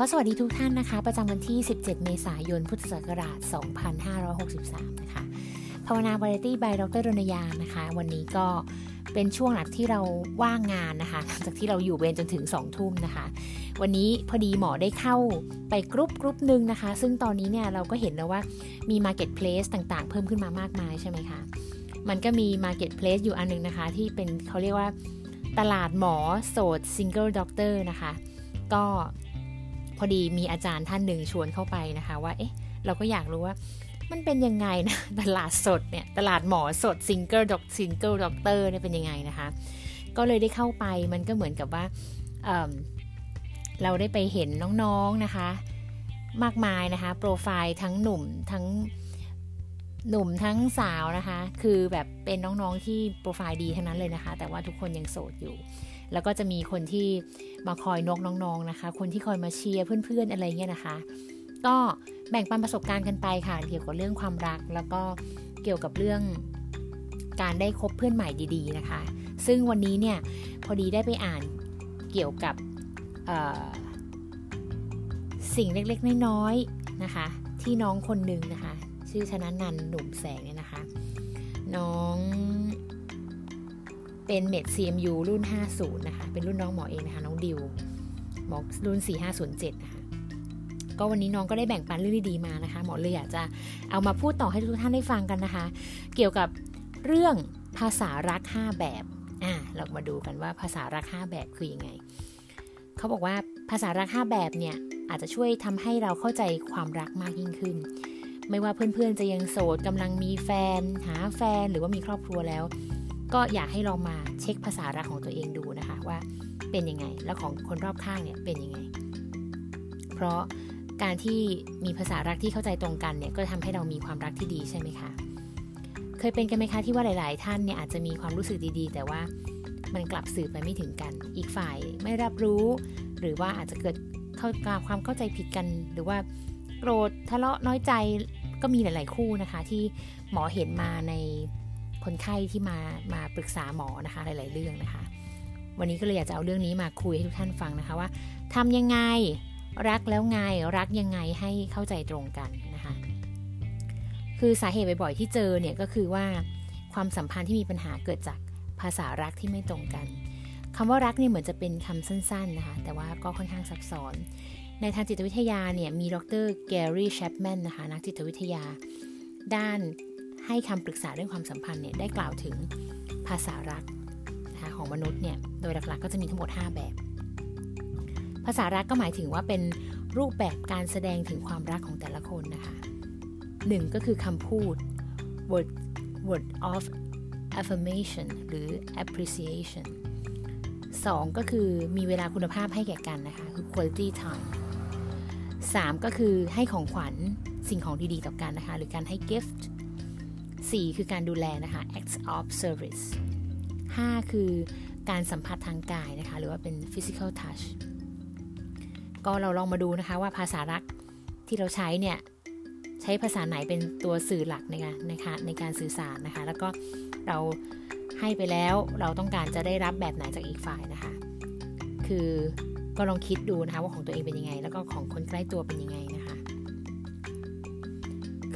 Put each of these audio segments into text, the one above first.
ก็สวัสดีทุกท่านนะคะ ประจำวันที่ 17 เมษายน พุทธศักราช 2563 นะคะ ภาวนา Beauty by ดรรณยานะคะ วันนี้ก็เป็นช่วงหลักที่เราว่างงานนะคะหลังจากที่เราอยู่เวรจนถึง 2 ทุ่มนะคะ วันนี้พอดีหมอได้เข้าไปกรุ๊ปกรุ๊ปหนึ่งนะคะ ซึ่งตอนนี้เนี่ยเราก็เห็นแล้วว่ามี Marketplace ต่างๆ เพิ่มขึ้นมามากมายใช่ไหมคะ มันก็มี Marketplace อยู่อันนึงนะคะ ที่เป็นเขาเรียกว่าตลาดหมอโสด Single Doctor นะคะ ก็ พอดีมีอาจารย์ท่านหนึ่งชวนเข้าไปนะคะ ว่าเอ๊ะเราก็อยากรู้ว่ามันเป็นยังไงนะตลาดโสดเนี่ยตลาดหมอโสด single doc single doctor เนี่ยเป็นยังไงนะคะ ก็เลยได้เข้าไปมันก็เหมือนกับว่าเเราได้ไปเห็นน้องๆนะคะ มากมายนะคะโปรไฟล์ทั้งหนุ่มทั้งหนุ่มทั้งสาวนะคะ คือแบบเป็นน้องๆที่โปรไฟล์ดีทั้งนั้นเลยนะคะ แต่ว่าทุกคนยังโสดอยู่ แล้วก็จะมีคนที่มาคอยนกน้องๆนะคะ คนที่คอยมาเชียร์เพื่อนๆอะไรเงี้ยนะคะ ก็แบ่งปันประสบการณ์กันไปค่ะ เกี่ยวกับเรื่องความรัก แล้วก็เกี่ยวกับเรื่องการได้คบเพื่อนใหม่ดีๆนะคะ ซึ่งวันนี้เนี่ยพอดีได้ไปอ่านเกี่ยวกับสิ่งเล็กๆน้อยๆนะคะ ที่น้องคนหนึ่งนะคะ ชื่อชนะนันหนุ่มแสงเนี่ยนะคะ น้อง เป็นเมด CMU รุ่น 50 นะคะ เป็นรุ่นน้องหมอเองนะคะ น้องดิวหมอรุ่น 4507 นะคะ ก็วันนี้น้องก็ได้แบ่งปันเรื่องดีๆมานะคะ หมอเลยอยากจะเอามาพูดต่อให้ทุกท่านได้ฟังกันนะคะ เกี่ยวกับเรื่องภาษารัก 5 แบบ อ่า เรามาดูกันว่าภาษารัก 5 แบบคืออยังไง เขาบอกว่าภาษารัก 5 แบบเนี่ยอาจจะช่วยทำให้เราเข้าใจความรักมากยิ่งขึ้น ไม่ว่าเพื่อนๆจะยังโสดกำลังมีแฟน หาแฟนหรือว่ามีครอบครัวแล้ว ก็อยากให้ลองมาเช็คภาษารักของตัวเองดูนะคะว่าเป็นยังไง แล้วของคนรอบข้างเนี่ยเป็นยังไง เพราะการที่มีภาษารักที่เข้าใจตรงกันเนี่ยก็ทำให้เรามีความรักที่ดีใช่ไหมคะ เคยเป็นกันไหมคะที่ว่าหลาย ๆ ท่านเนี่ยอาจจะมีความรู้สึกดีๆ แต่ว่ามันกลับสื่อไปไม่ถึงกัน อีกฝ่ายไม่รับรู้ หรือว่าอาจจะเกิดเข้าความเข้าใจผิดกัน หรือว่าโกรธทะเลาะน้อยใจก็มีหลาย ๆ คู่นะคะ ที่หมอเห็นมาใน คนไข้ที่มามาปรึกษาหมอนะคะหลาย ๆ เรื่องนะคะ วันนี้ก็เลยอยากจะเอาเรื่องนี้มาคุยให้ทุกท่านฟังนะคะว่าทำยังไงรักแล้วไงรักยังไงให้เข้าใจตรงกันนะคะ คือสาเหตุบ่อยๆที่เจอเนี่ยก็คือว่าความสัมพันธ์ที่มีปัญหาเกิดจากภาษารักที่ไม่ตรงกันคำว่ารักเนี่ยเหมือนจะเป็นคำสั้น ๆ นะคะ แต่ว่าก็ค่อนข้างซับซ้อน ในทางจิตวิทยาเนี่ยมีดรแกรี่แชปแมนนะคะ นักจิตวิทยา ด้าน ให้คำปรึกษาเรื่องความสัมพันธ์เนี่ยได้กล่าวถึงภาษารักนะคะของมนุษย์เนี่ยโดยหลักๆก็จะมีทั้งหมด 5 แบบ ภาษารักก็หมายถึงว่าเป็นรูปแบบการแสดงถึงความรักของแต่ละคนนะคะหนึ่งก็คือคำพูด word word of affirmation หรือ appreciation 2 ก็คือมีเวลาคุณภาพให้แก่กันนะคะ คือ quality time 3 ก็คือให้ของขวัญสิ่งของดีๆต่อกันนะคะ หรือการให้ gift 4 คือการดูแลนะคะ acts of service 5 คือการสัมผัสทางกายนะคะ หรือว่าเป็น physical touch ก็เราลองมาดูนะคะว่าภาษารักที่เราใช้เนี่ย ใช้ภาษาไหนเป็นตัวสื่อหลักในการนะคะในการสื่อสารนะคะ แล้วก็เราให้ไปแล้วเราต้องการจะได้รับแบบไหนจากอีกฝ่ายนะคะ คือก็ลองคิดดูนะคะว่าของตัวเองเป็นยังไง แล้วก็ของคนใกล้ตัวเป็นยังไงนะ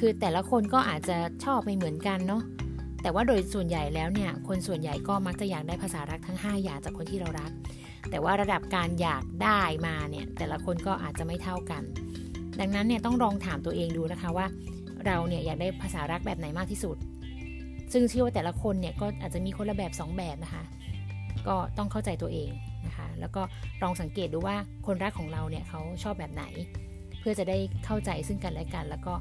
คือแต่ละคนก็อาจจะชอบไม่เหมือนกันเนาะแต่ว่าโดยส่วนใหญ่แล้วเนี่ยคนส่วนใหญ่ก็มักจะอยากได้ภาษารักทั้ง 5 อย่างจากคนที่เรารัก แต่ว่าระดับการอยากได้มาเนี่ยแต่ละคนก็อาจจะไม่เท่ากัน ดังนั้นเนี่ยต้องลองถามตัวเองดูนะคะว่า เราเนี่ยอยากได้ภาษารักแบบไหนมากที่สุด ซึ่งเชื่อว่าแต่ละคนเนี่ยก็อาจจะมีคนละแบบ 2 แบบนะคะ ก็ต้องเข้าใจตัวเองนะคะ แล้วก็ลองสังเกตดูว่าคนรักของเราเนี่ยเขาชอบแบบไหน เพื่อจะได้เข้าใจซึ่งกันและกัน แล้วก็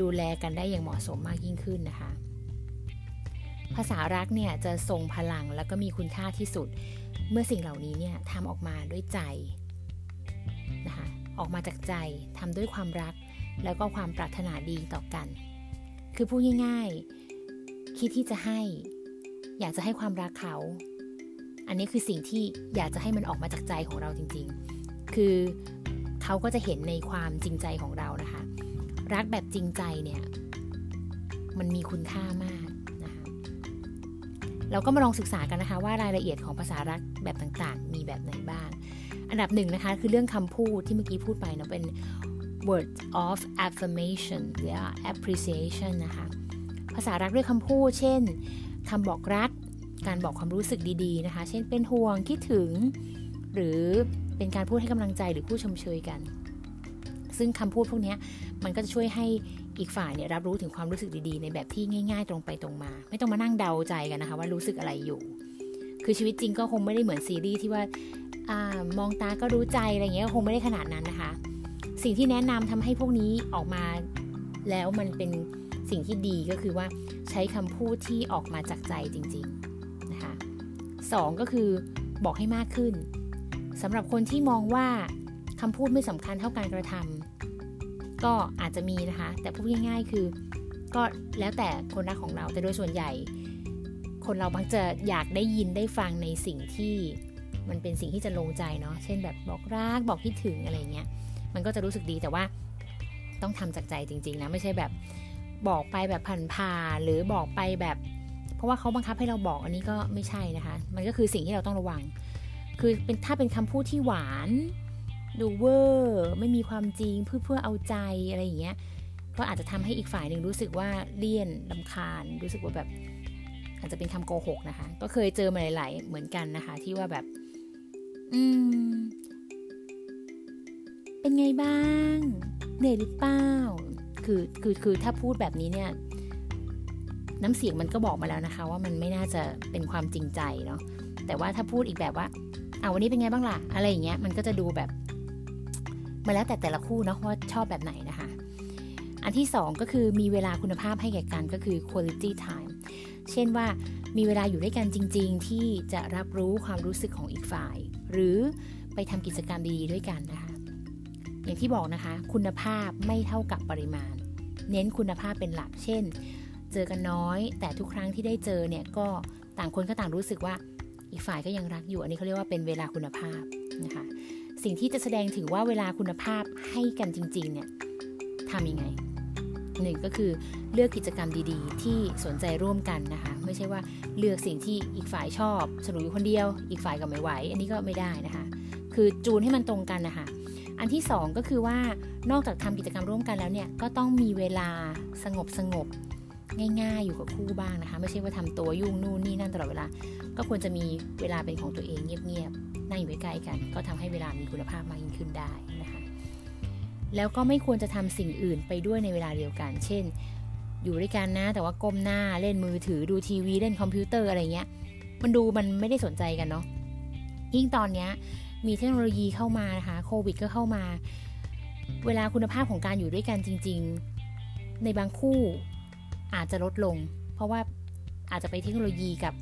ดูแลกันได้อย่างเหมาะสมมากยิ่งขึ้นนะคะ ภาษารักเนี่ยจะทรงพลังแล้วก็มีคุณค่าที่สุด เมื่อสิ่งเหล่านี้เนี่ยทำออกมาด้วยใจนะคะออกมาจากใจทำด้วยความรักแล้วก็ความปรารถนาดีต่อกัน คือพูดง่ายๆ คิดที่จะให้ อยากจะให้ความรักเขา อันนี้คือสิ่งที่อยากจะให้มันออกมาจากใจของเราจริง ๆ คือเขาก็จะเห็นในความจริงใจของเรา รักแบบจริงใจเนี่ย มันมีคุณค่ามากนะคะเราก็มาลองศึกษากันนะคะ ว่ารายละเอียดของภาษารักแบบต่างๆ มีแบบไหนบ้าง อันดับหนึ่งนะคะ คือเรื่องคำพูดที่เมื่อกี้พูดไปเนาะเป็น words of affirmation หรือ appreciation นะคะ ภาษารักด้วยคำพูด เช่นคำบอกรัก การบอกความรู้สึกดีๆนะคะ เช่นเป็นห่วงคิดถึง หรือเป็นการพูดให้กำลังใจหรือพูดชมเชยกัน ซึ่งคำพูดพวกนี้มันก็จะช่วยให้อีกฝ่ายเนี่ยรับรู้ถึงความรู้สึกดีๆ ในแบบที่ง่าย ๆ ตรงไปตรงมา ไม่ต้องมานั่งเดาใจกันนะคะ ว่ารู้สึกอะไรอยู่ คือชีวิตจริงก็คงไม่ได้เหมือนซีรีส์ที่ว่าอามองตาก็รู้ใจอะไรเงี้ยคงไม่ได้ขนาดนั้นนะคะ สิ่งที่แนะนำทำให้พวกนี้ออกมาแล้วมันเป็นสิ่งที่ดีก็คือว่าใช้คำพูดที่ออกมาจากใจจริงๆนะคะสองก็คือบอกให้มากขึ้นสำหรับคนที่มองว่า คำพูดไม่สำคัญเท่าการกระทำก็อาจจะมีนะคะ แต่พูดง่ายๆคือ ก็แล้วแต่คนรักของเรา แต่โดยส่วนใหญ่ คนเราบังจะอยากได้ยินได้ฟังในสิ่งที่มันเป็นสิ่งที่จะลงใจเนาะ เช่นแบบบอกรักบอกคิดถึงอะไรเงี้ย มันก็จะรู้สึกดีแต่ว่าต้องทำจากใจจริงๆนะไม่ใช่แบบบอกไปแบบผ่านๆหรือบอกไปแบบ เพราะว่าเขาบังคับให้เราบอกอันนี้ก็ไม่ใช่นะคะ มันก็คือสิ่งที่เราต้องระวัง คือเป็นถ้าเป็นคำพูดที่หวาน ดูเวอร์ไม่มีความจริงเพื่อเพื่อเอาใจอะไรอย่างเงี้ยก็อาจจะทำให้อีกฝ่ายหนึ่งรู้สึกว่าเลี่ยนลำคาญ รู้สึกว่าแบบ อาจจะเป็นคำโกหกนะคะ ก็เคยเจอมาหลายๆเหมือนกันนะคะ ที่ว่าแบบ อืม เป็นไงบ้างเหนื่อยหรือเปล่าคือคือคือถ้าพูดแบบนี้เนี่ย น้ำเสียงมันก็บอกมาแล้วนะคะ ว่ามันไม่น่าจะเป็นความจริงใจเนาะแต่ว่าถ้าพูดอีกแบบว่าเอาวันนี้เป็นไงบ้างล่ะ อะไรอย่างเงี้ยมันก็จะดูแบบ มาแล้วแต่แต่ละคู่นะว่าชอบแบบไหนนะคะ อันที่สองก็คือมีเวลาคุณภาพให้แก่กันก็คือ quality time เช่นว่ามีเวลาอยู่ด้วยกันจริง ๆ ที่จะรับรู้ความรู้สึกของอีกฝ่าย หรือไปทำกิจกรรมดีๆด้วยกันนะคะ อย่างที่บอกนะคะ คุณภาพไม่เท่ากับปริมาณ เน้นคุณภาพเป็นหลัก เช่น เจอกันน้อย แต่ทุกครั้งที่ได้เจอเนี่ยก็ต่างคนก็ต่างรู้สึกว่าอีกฝ่ายก็ยังรักอยู่ อันนี้เขาเรียกว่าเป็นเวลาคุณภาพนะคะ สิ่งที่จะแสดงถึงว่าเวลาคุณภาพให้กันจริงๆเนี่ยทำยังไงหนึ่งก็คือเลือกกิจกรรมดีๆ ที่สนใจร่วมกันนะคะ ไม่ใช่ว่าเลือกสิ่งที่อีกฝ่ายชอบสนุกอยู่คนเดียว อีกฝ่ายก็ไม่ไหว อันนี้ก็ไม่ได้นะคะ คือจูนให้มันตรงกันนะคะอันที่ 2 ก็คือว่านอกจากทำกิจกรรมร่วมกันแล้วเนี่ยก็ต้องมีเวลาสงบสงบง่ายๆ อยู่กับคู่บ้างนะคะ ไม่ใช่ว่าทำตัวยุ่งนู่นนี่นั่นตลอดเวลา ก็ควรจะมีเวลาเป็นของตัวเองเงียบๆ นั่งอยู่ใกล้ๆกัน ก็ทำให้เวลามีคุณภาพมากยิ่งขึ้นได้นะคะแล้วก็ไม่ควรจะทำสิ่งอื่นไปด้วยในเวลาเดียวกัน เช่น อยู่ด้วยกันนะ แต่ว่าก้มหน้าเล่นมือถือดูทีวีเล่นคอมพิวเตอร์อะไรเงี้ย มันดูมันไม่ได้สนใจกันเนาะยิ่งตอนเนี้ยมีเทคโนโลยีเข้ามานะคะโควิดก็เข้ามา เวลาคุณภาพของการอยู่ด้วยกันจริง ๆ ในบางคู่อาจจะลดลง เพราะว่าอาจจะไปเทคโนโลยีกับ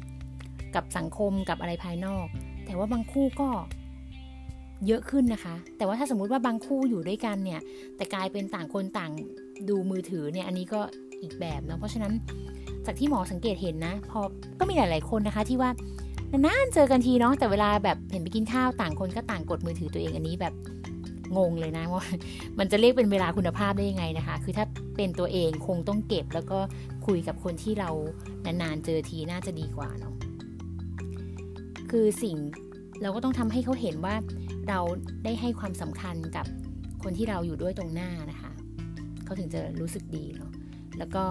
กับสังคมกับอะไรภายนอก แต่ว่าบางคู่ก็เยอะขึ้นนะคะ แต่ว่าถ้าสมมุติว่าบางคู่อยู่ด้วยกันเนี่ย แต่กลายเป็นต่างคนต่างดูมือถือเนี่ย อันนี้ก็อีกแบบเนาะ เพราะฉะนั้นจากที่หมอสังเกตเห็นนะ พอ ก็มีหลาย ๆ คนนะคะที่ว่านานๆเจอกันทีเนาะ แต่เวลาแบบเห็นไปกินข้าวต่างคนก็ต่างกดมือถือตัวเองอันนี้แบบงงเลยนะว่ามันจะเรียกเป็นเวลาคุณภาพได้ยังไงนะคะ คือถ้าเป็นตัวเองคงต้องเก็บแล้วก็คุยกับคนที่เรานานๆเจอทีน่าจะดีกว่าเนาะ คือสิ่งเราก็ต้องทำให้เขาเห็นว่าเราได้ให้ความสำคัญกับคนที่เราอยู่ด้วยตรงหน้านะคะ เขาถึงจะรู้สึกดีเนาะแล้วก็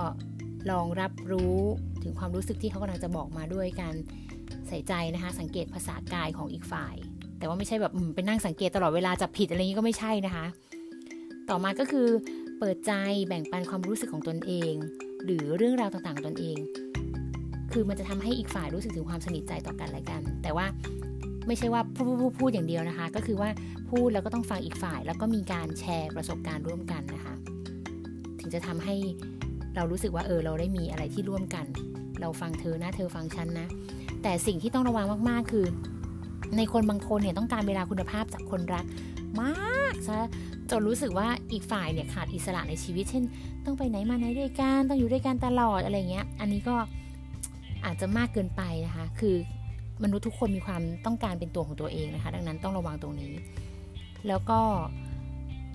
ลองรับรู้ถึงความรู้สึกที่เขากำลังจะบอกมาด้วยการใส่ใจนะคะ สังเกตภาษากายของอีกฝ่าย แต่ว่าไม่ใช่แบบเป็นนั่งสังเกตตลอดเวลาจับผิดอะไรนี้ก็ไม่ใช่นะคะ ต่อมาก็คือเปิดใจแบ่งปันความรู้สึกของตนเอง หรือเรื่องราวต่างๆตนเอง คือมันจะทำให้อีกฝ่ายรู้สึกถึงความสนิทใจต่อกันและกัน แต่ว่าไม่ใช่ว่าพูดพูดพูดอย่างเดียวนะคะ ก็คือว่าพูดแล้วก็ต้องฟังอีกฝ่าย แล้วก็มีการแชร์ประสบการณ์ร่วมกันนะคะ ถึงจะทำให้เรารู้สึกว่าเออเราได้มีอะไรที่ร่วมกัน เราฟังเธอนะเธอฟังฉันนะ แต่สิ่งที่ต้องระวังมากๆคือ ในคนบางคนเนี่ยต้องการเวลาคุณภาพจากคนรักมากซะจนรู้สึกว่าอีกฝ่ายเนี่ยขาดอิสระในชีวิต เช่น ต้องไปไหนมาไหนด้วยกันต้องอยู่ด้วยกันตลอดอะไรเงี้ย อันนี้ก็ อาจจะมากเกินไปนะคะ คือมนุษย์ทุกคนมีความต้องการเป็นตัวของตัวเองนะคะ ดังนั้นต้องระวังตรงนี้ แล้วก็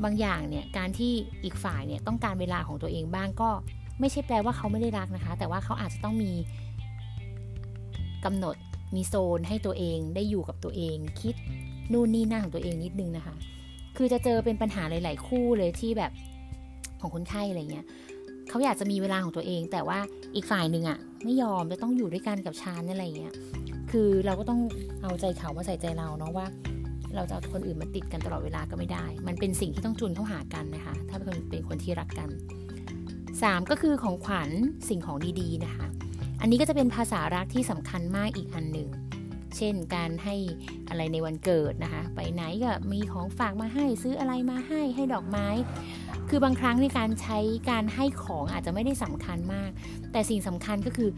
บางอย่างเนี่ยการที่อีกฝ่ายเนี่ยต้องการเวลาของตัวเองบ้างก็ไม่ใช่แปลว่าเขาไม่ได้รักนะคะ แต่ว่าเขาอาจจะต้องมีกำหนดมีโซนให้ตัวเองได้อยู่กับตัวเอง คิดนู่นนี่นั่นของตัวเองนิดนึงนะคะ คือจะเจอเป็นปัญหาหลาย ๆ คู่เลยที่แบบของคนไข้อะไรเงี้ย เขาอยากจะมีเวลาของตัวเอง แต่ว่าอีกฝ่ายหนึ่งอะ่ะไม่ยอมจะต้องอยู่ด้วยกันกับชานอะไรเงี้ยคือเราก็ต้องเอาใจเขามาใส่ใจเราเนาะว่า เราจะเอาคนอื่นมาติดกันตลอดเวลาก็ไม่ได้ มันเป็นสิ่งที่ต้องจูนเข้าหากันนะคะ ถ้าเป็นคนเป็นคนที่รักกัน 3 ก็คือของขวัญสิ่งของดีๆนะคะ อันนี้ก็จะเป็นภาษารักที่สำคัญมากอีกอันหนึ่งเช่นการให้อะไรในวันเกิดนะคะ ไปไหนก็มีของฝากมาให้ซื้ออะไรมาให้ให้ดอกไม้ คือบางครั้งในการใช้การให้ของอาจจะไม่ได้สำคัญมาก แต่สิ่งสำคัญก็คือ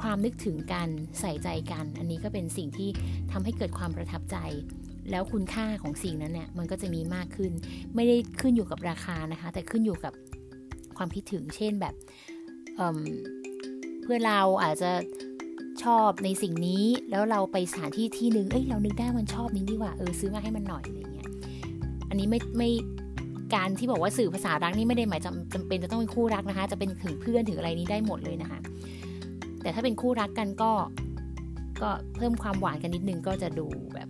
ความนึกถึงกันใส่ใจกัน อันนี้ก็เป็นสิ่งที่ทำให้เกิดความประทับใจ แล้วคุณค่าของสิ่งนั้นเนี่ยมันก็จะมีมากขึ้น ไม่ได้ขึ้นอยู่กับราคานะคะ แต่ขึ้นอยู่กับความคิดถึง เช่นแบบเเพื่อเราอาจจะชอบในสิ่งนี้แล้วเราไปสถานที่ที่หนึ่งเอ้ยเรานึกได้มันชอบนี้ดีกว่าเออซื้อมาให้มันหน่อยอะไรเงี้ยอันนี้ไม่ไม่ การที่บอกว่าสื่อภาษารักนี่ไม่ได้หมายจำจำเป็นจะต้องเป็นคู่รักนะคะ จะเป็นถึงเพื่อนถึงอะไรนี้ได้หมดเลยนะคะ แต่ถ้าเป็นคู่รักกันก็ก็เพิ่มความหวานกันนิดนึงก็จะดูแบบ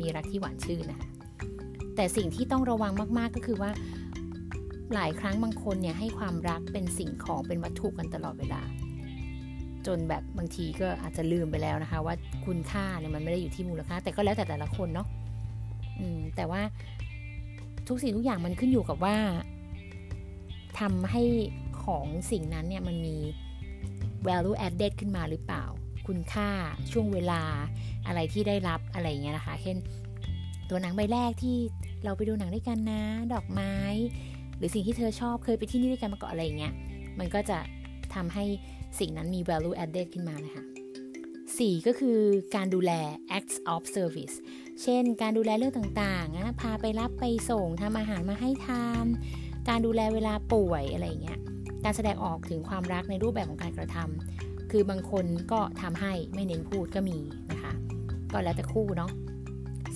มีรักที่หวานชื่นนะคะแต่สิ่งที่ต้องระวังมาก ๆ ก็คือว่าหลายครั้งบางคนเนี่ยให้ความรักเป็นสิ่งของเป็นวัตถุกันตลอดเวลา จนแบบบางทีก็อาจจะลืมไปแล้วนะคะ ว่าคุณค่าเนี่ยมันไม่ได้อยู่ที่มูลค่า แต่ก็แล้วแต่แต่ละคนเนาะแต่ว่า ทุกสิ่งทุกอย่างมันขึ้นอยู่กับว่าทำให้ของสิ่งนั้นเนี่ยมันมี value added ขึ้นมาหรือเปล่า คุณค่าช่วงเวลาอะไรที่ได้รับอะไรเงี้ยนะคะเช่นตัวหนังใบแรกที่เราไปดูหนังด้วยกันนะ ดอกไม้ หรือสิ่งที่เธอชอบเคยไปที่นี่ด้วยกันมาก่อนอะไรเงี้ยมันก็จะทำให้สิ่งนั้นมี value added ขึ้นมานะคะ สี่ก็คือการดูแล acts of service เช่น การดูแลเรื่องต่างๆนะพาไปรับไปส่งทำอาหารมาให้ทานการดูแลเวลาป่วยอะไรเงี้ย การแสดงออกถึงความรักในรูปแบบของการกระทำคือบางคนก็ทำให้ไม่เน้นพูดก็มีนะคะ ก็แล้วแต่คู่เนาะ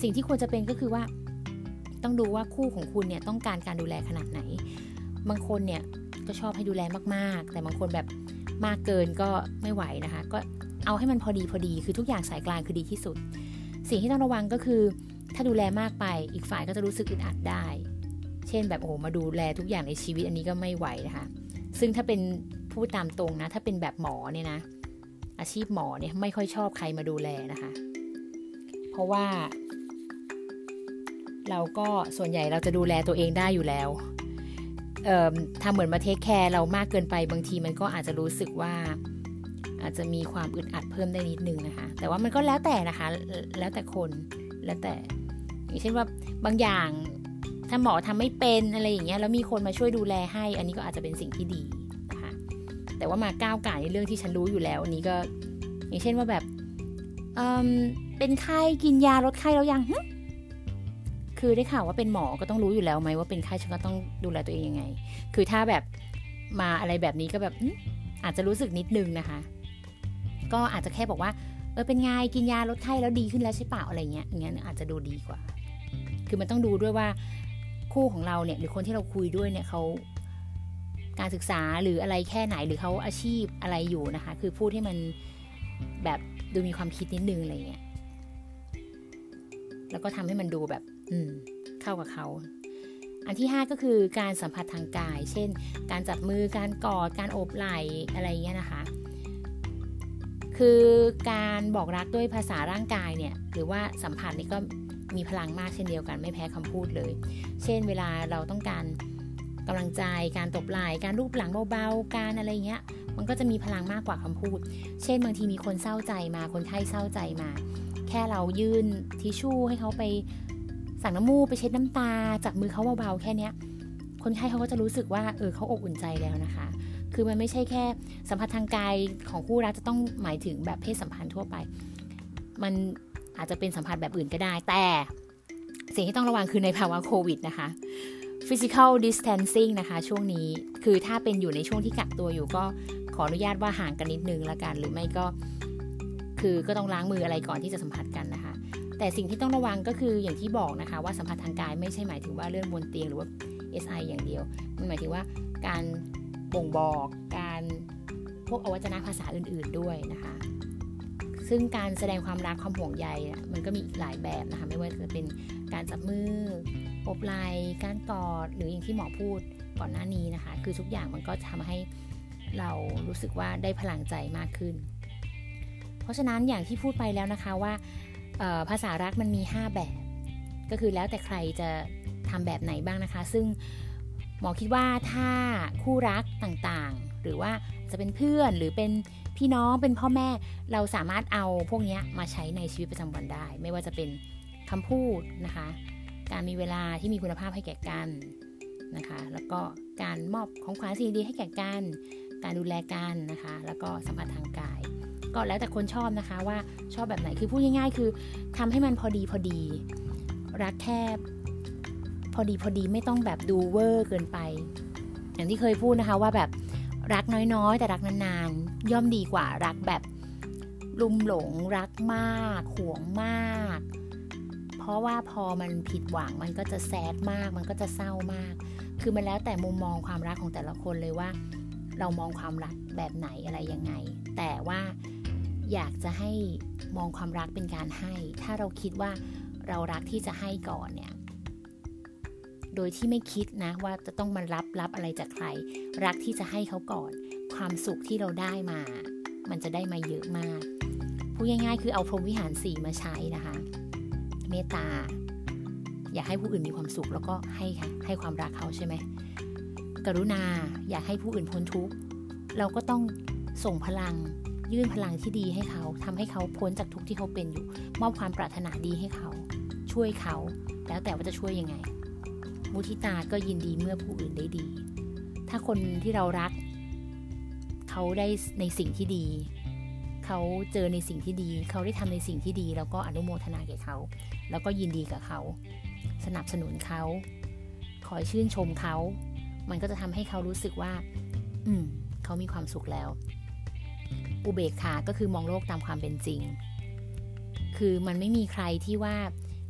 สิ่งที่ควรจะเป็นก็คือว่า ต้องดูว่าคู่ของคุณเนี่ยต้องการการดูแลขนาดไหน บางคนเนี่ยก็ชอบให้ดูแลมากๆ แต่บางคนแบบมากเกินก็ไม่ไหวนะคะ ก็ เอาให้มันพอดีพอดี คือทุกอย่างสายกลางคือดีที่สุด สิ่งที่ต้องระวังก็คือ ถ้าดูแลมากไปอีกฝ่ายก็จะรู้สึกอึดอัดได้ เช่นแบบโอ้มาดูแลทุกอย่างในชีวิตอันนี้ก็ไม่ไหวนะคะ ซึ่งถ้าเป็นพูดตามตรงนะ ถ้าเป็นแบบหมอเนี่ยนะ อาชีพหมอเนี่ยไม่ค่อยชอบใครมาดูแลนะคะ เพราะว่า เราก็ส่วนใหญ่เราจะดูแลตัวเองได้อยู่แล้วทำเหมือนมาเทคแคร์เรามากเกินไปบางทีมันก็อาจจะรู้สึกว่า อาจจะมีความอึดอัดเพิ่มได้นิดนึงนะคะ แต่ว่ามันก็แล้วแต่นะคะ แล้วแต่คนแล้วแต่ อย่างเช่นว่าบางอย่างถ้าหมอทำไม่เป็นอะไรอย่างเงี้ยแล้วมีคนมาช่วยดูแลให้ อันนี้ก็อาจจะเป็นสิ่งที่ดีนะคะแต่ว่ามาก้าวไก่ในเรื่องที่ฉันรู้อยู่แล้ว อันนี้ก็ อย่างเช่นว่าแบบเเป็นไข้กินยาลดไข้แล้วยังคือได้ข่าวว่าเป็นหมอก็ต้องรู้อยู่แล้วไหมว่าเป็นไข้ฉันก็ต้องดูแลตัวเองยังไง คือถ้าแบบมาอะไรแบบนี้ก็แบบอาจจะรู้สึกนิดนึงนะคะ ก็อาจจะแค่บอกว่าเออเป็นไงกินยาลดไข้แล้วดีขึ้นแล้วใช่เปล่าอะไรเงี้ยอย่างเงี้ยอาจจะดูดีกว่า คือมันต้องดูด้วยว่าคู่ของเราเนี่ยหรือคนที่เราคุยด้วยเนี่ยเขาการศึกษาหรืออะไรแค่ไหนหรือเขาอาชีพอะไรอยู่นะคะ คือพูดให้มันแบบดูมีความคิดนิดนึงอะไรเงี้ยแล้วก็ทำให้มันดูแบบ อืม เข้ากับเขา อันที่ 5 ก็คือการสัมผัสทางกาย เช่น การจับมือการกอดการโอบไหล่อะไรเงี้ยนะคะ คือการบอกรักด้วยภาษาร่างกายเนี่ยหรือว่าสัมผัสนี่ก็มีพลังมากเช่นเดียวกันไม่แพ้คำพูดเลย เช่นเวลาเราต้องการกำลังใจการตบไหล่การรูปหลังเบาๆการอะไรเงี้ย มันก็จะมีพลังมากกว่าคำพูด เช่นบางทีมีคนเศร้าใจมาคนไข้เศร้าใจมา แค่เรายื่นทิชชู่ให้เขาไปสั่งน้ำมูกไปเช็ดน้ำตาจากมือเขาเบาๆแค่เนี้ยคนไข้เขาก็จะรู้สึกว่าเออเขาอบอุ่นใจแล้วนะคะ คือมันไม่ใช่แค่สัมผัสทางกายของคู่รักจะต้องหมายถึงแบบเพศสัมพันธ์ทั่วไป มันอาจจะเป็นสัมผัสแบบอื่นก็ได้ แต่สิ่งที่ต้องระวังคือในภาวะโควิดนะคะ physical distancing นะคะ ช่วงนี้คือถ้าเป็นอยู่ในช่วงที่กักตัวอยู่ก็ขออนุญาตว่าห่างกันนิดนึงละกัน หรือไม่ก็คือก็ต้องล้างมืออะไรก่อนที่จะสัมผัสกันนะคะ แต่สิ่งที่ต้องระวังก็คืออย่างที่บอกนะคะ ว่าสัมผัสทางกายไม่ใช่หมายถึงว่าเลื่อนบนเตียงหรือว่า SI อย่างเดียว มันหมายถึงว่าการ บ่งบอกการพวกอวัจนภาษาอื่น ๆด้วยนะคะ ซึ่งการแสดงความรักความห่วงใยมันก็มีอีกหลายแบบนะคะ ไม่ว่าจะเป็นการจับมืออบไหล่การกอดหรืออย่างที่หมอพูดก่อนหน้านี้นะคะ คือทุกอย่างมันก็ทำให้เรารู้สึกว่าได้พลังใจมากขึ้น เพราะฉะนั้นอย่างที่พูดไปแล้วนะคะว่าภาษารักมันมี 5 แบบ ก็คือแล้วแต่ใครจะทำแบบไหนบ้างนะคะ ซึ่งหมอคิดว่าถ้าคู่รัก ต่างๆ หรือว่าจะเป็นเพื่อนหรือเป็นพี่น้องเป็นพ่อแม่เราสามารถเอาพวกนี้มาใช้ในชีวิตประจำวันได้ ไม่ว่าจะเป็นคำพูดนะคะ การมีเวลาที่มีคุณภาพให้แก่กันนะคะ แล้วก็การมอบของขวัญสิ่งดีให้แก่กัน การดูแลกันนะคะ แล้วก็สัมผัสทางกาย ก็แล้วแต่คนชอบนะคะว่าชอบแบบไหนคือพูดง่ายๆ คือทำให้มันพอดีพอดี รักแค่พอดีพอดีไม่ต้องแบบดูเวอร์เกินไป อย่างที่เคยพูดนะคะว่าแบบรักน้อยๆ แต่รักนานๆ ย่อมดีกว่ารักแบบลุ่มหลงรักมากห่วงมาก เพราะว่าพอมันผิดหวังมันก็จะแซดมาก มันก็จะเศร้ามาก คือมันแล้วแต่มุมมองความรักของแต่ละคนเลยว่า เรามองความรักแบบไหนอะไรยังไง แต่ว่าอยากจะให้มองความรักเป็นการให้ ถ้าเราคิดว่าเรารักที่จะให้ก่อนเนี่ย โดยที่ไม่คิดนะว่าจะต้องมารับรับอะไรจากใคร รักที่จะให้เขาก่อน ความสุขที่เราได้มา มันจะได้มาเยอะมากพูดง่ายๆ คือเอาพรหมวิหารสีมาใช้นะคะ เมตตา อยากให้ผู้อื่นมีความสุขแล้วก็ให้ค่ะให้ความรักเขาใช่ไหมกรุณาอยากให้ผู้อื่นพ้นทุกข์เราก็ต้องส่งพลังยื่นพลังที่ดีให้เขาทำให้เขาพ้นจากทุกข์ที่เขาเป็นอยู่ มอบความปรารถนาดีให้เขา ช่วยเขา แล้วแต่ว่าจะช่วยยังไง มุทิตาก็ยินดีเมื่อผู้อื่นได้ดี ถ้าคนที่เรารัก เขาได้ในสิ่งที่ดี เขาเจอในสิ่งที่ดี เขาได้ทำในสิ่งที่ดี แล้วก็อนุโมทนาแก่เขา แล้วก็ยินดีกับเขา สนับสนุนเขาขอยชื่นชมเขา มันก็จะทำให้เขารู้สึกว่า อืม เขามีความสุขแล้ว อุเบกขา ก็คือมองโลกตามความเป็นจริง คือมันไม่มีใครที่ว่า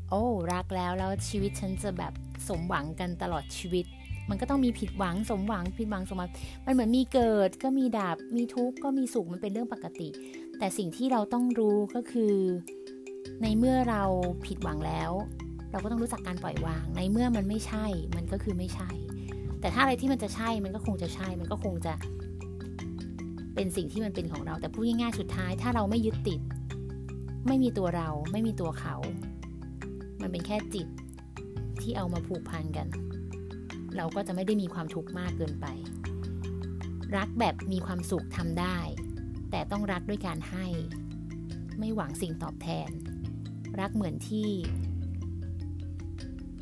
โอ้ รักแล้วแล้วชีวิตฉันจะแบบ สมหวังกันตลอดชีวิต มันก็ต้องมีผิดหวังสมหวังผิดหวังสมหวัง มันเหมือนมีเกิดก็มีดับมีทุกข์ก็มีสุขมันเป็นเรื่องปกติ แต่สิ่งที่เราต้องรู้ก็คือ ในเมื่อเราผิดหวังแล้ว เราก็ต้องรู้จักการปล่อยวาง ในเมื่อมันไม่ใช่ มันก็คือไม่ใช่ แต่ถ้าอะไรที่มันจะใช่มันก็คงจะใช่ มันก็คงจะ เป็นสิ่งที่มันเป็นของเรา แต่พูดง่ายๆสุดท้าย ถ้าเราไม่ยึดติด ไม่มีตัวเรา ไม่มีตัวเขา มันเป็นแค่จิต ที่เอามาผูกพันกัน เราก็จะไม่ได้มีความทุกข์มากเกินไป รักแบบมีความสุขทำได้ แต่ต้องรักด้วยการให้ ไม่หวังสิ่งตอบแทน รักเหมือนที่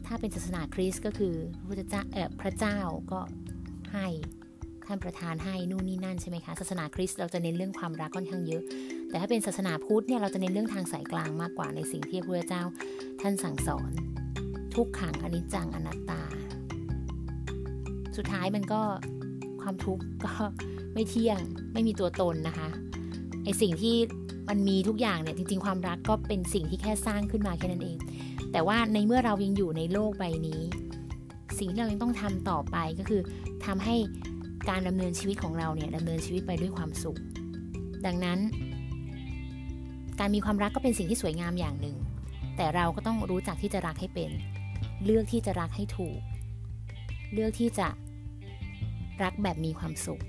ถ้าเป็นศาสนาคริสต์ก็คือพระเจ้าเออพระเจ้าก็ให้ท่านประทานให้นู่นนี่นั่นใช่ไหมคะศาสนาคริสต์เราจะเน้นเรื่องความรักค่อนข้างเยอะ แต่ถ้าเป็นศาสนาพุทธเนี่ยเราจะเน้นเรื่องทางสายกลางมากกว่าในสิ่งที่พระเจ้าท่านสั่งสอน ทุกขังอนิจจังอนัตตา สุดท้ายมันก็ความทุกข์ก็ไม่เที่ยงไม่มีตัวตนนะคะไอสิ่งที่มันมีทุกอย่างเนี่ยจริงๆความรักก็เป็นสิ่งที่แค่สร้างขึ้นมาแค่นั้นเอง แต่ว่าในเมื่อเรายังอยู่ในโลกใบนี้ สิ่งที่เรายังต้องทำต่อไปก็คือทำให้การดำเนินชีวิตของเราเนี่ยดำเนินชีวิตไปด้วยความสุข ดังนั้น การมีความรักก็เป็นสิ่งที่สวยงามอย่างหนึ่ง แต่เราก็ต้องรู้จักที่จะรักให้เป็น เลือกที่จะรักให้ถูก เลือกที่จะรักแบบมีความสุข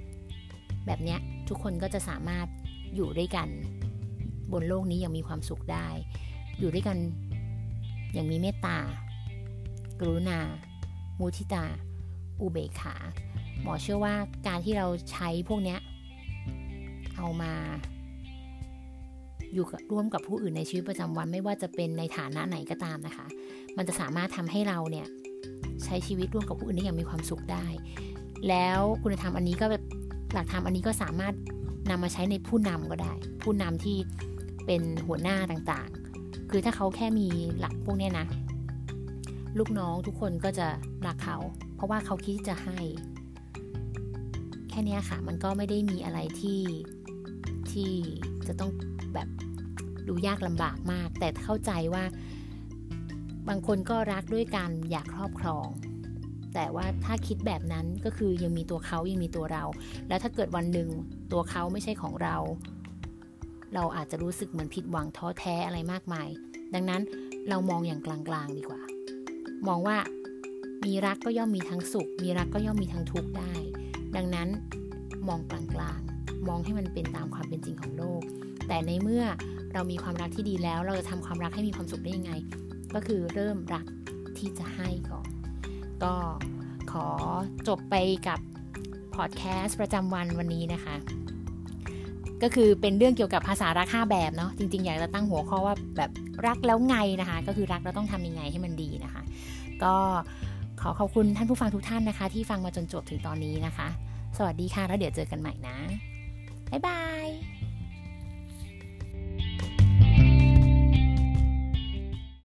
แบบเนี้ยทุกคนก็จะสามารถอยู่ด้วยกัน บนโลกนี้อย่างมีความสุขได้ อยู่ด้วยกันอย่างมีเมตตา กรุณา มุทิตา อุเบกขา หมอเชื่อว่าการที่เราใช้พวกเนี้ยเอามาอยู่ร่วมกับผู้อื่นในชีวิตประจำวันไม่ว่าจะเป็นในฐานะไหนก็ตามนะคะ มันจะสามารถทำให้เราเนี่ยใช้ชีวิตร่วมกับผู้อื่นได้อย่างมีความสุขได้ แล้วคุณธรรมอันนี้ก็แบบหลักธรรมอันนี้ก็สามารถนำมาใช้ในผู้นำก็ได้ ผู้นำที่เป็นหัวหน้าต่างๆ คือถ้าเขาแค่มีหลักพวกนี้นะ ลูกน้องทุกคนก็จะรักเขา เพราะว่าเขาคิดจะให้ แค่นี้ค่ะ มันก็ไม่ได้มีอะไรที่ที่จะต้องแบบดูยากลำบากมาก แต่เข้าใจว่า บางคนก็รักด้วยการอยากครอบครอง แต่ว่าถ้าคิดแบบนั้นก็คือยังมีตัวเขายังมีตัวเรา แล้วถ้าเกิดวันหนึ่งตัวเขาไม่ใช่ของเรา เราอาจจะรู้สึกเหมือนผิดหวังท้อแท้อะไรมากมาย ดังนั้นเรามองอย่างกลางๆดีกว่า มองว่ามีรักก็ย่อมมีทั้งสุข มีรักก็ย่อมมีทั้งทุกข์ได้ ดังนั้นมองกลางๆ มองให้มันเป็นตามความเป็นจริงของโลก แต่ในเมื่อเรามีความรักที่ดีแล้ว เราจะทำความรักให้มีความสุขได้ยังไง ก็คือเริ่มรักที่จะให้ก่อน ก็ขอจบไปกับพอดแคสต์ประจำวันวันนี้นะคะ ก็คือเป็นเรื่องเกี่ยวกับภาษารักห้าแบบเนาะจริงๆ อยากจะตั้งหัวข้อว่าแบบรักแล้วไงนะคะ ก็คือรักแล้วต้องทำยังไงให้มันดีนะคะ ก็ขอขอบคุณท่านผู้ฟังทุกท่านนะคะ ที่ฟังมาจนจบถึงตอนนี้นะคะ สวัสดีค่ะ แล้วเดี๋ยวเจอกันใหม่นะบ๊ายบาย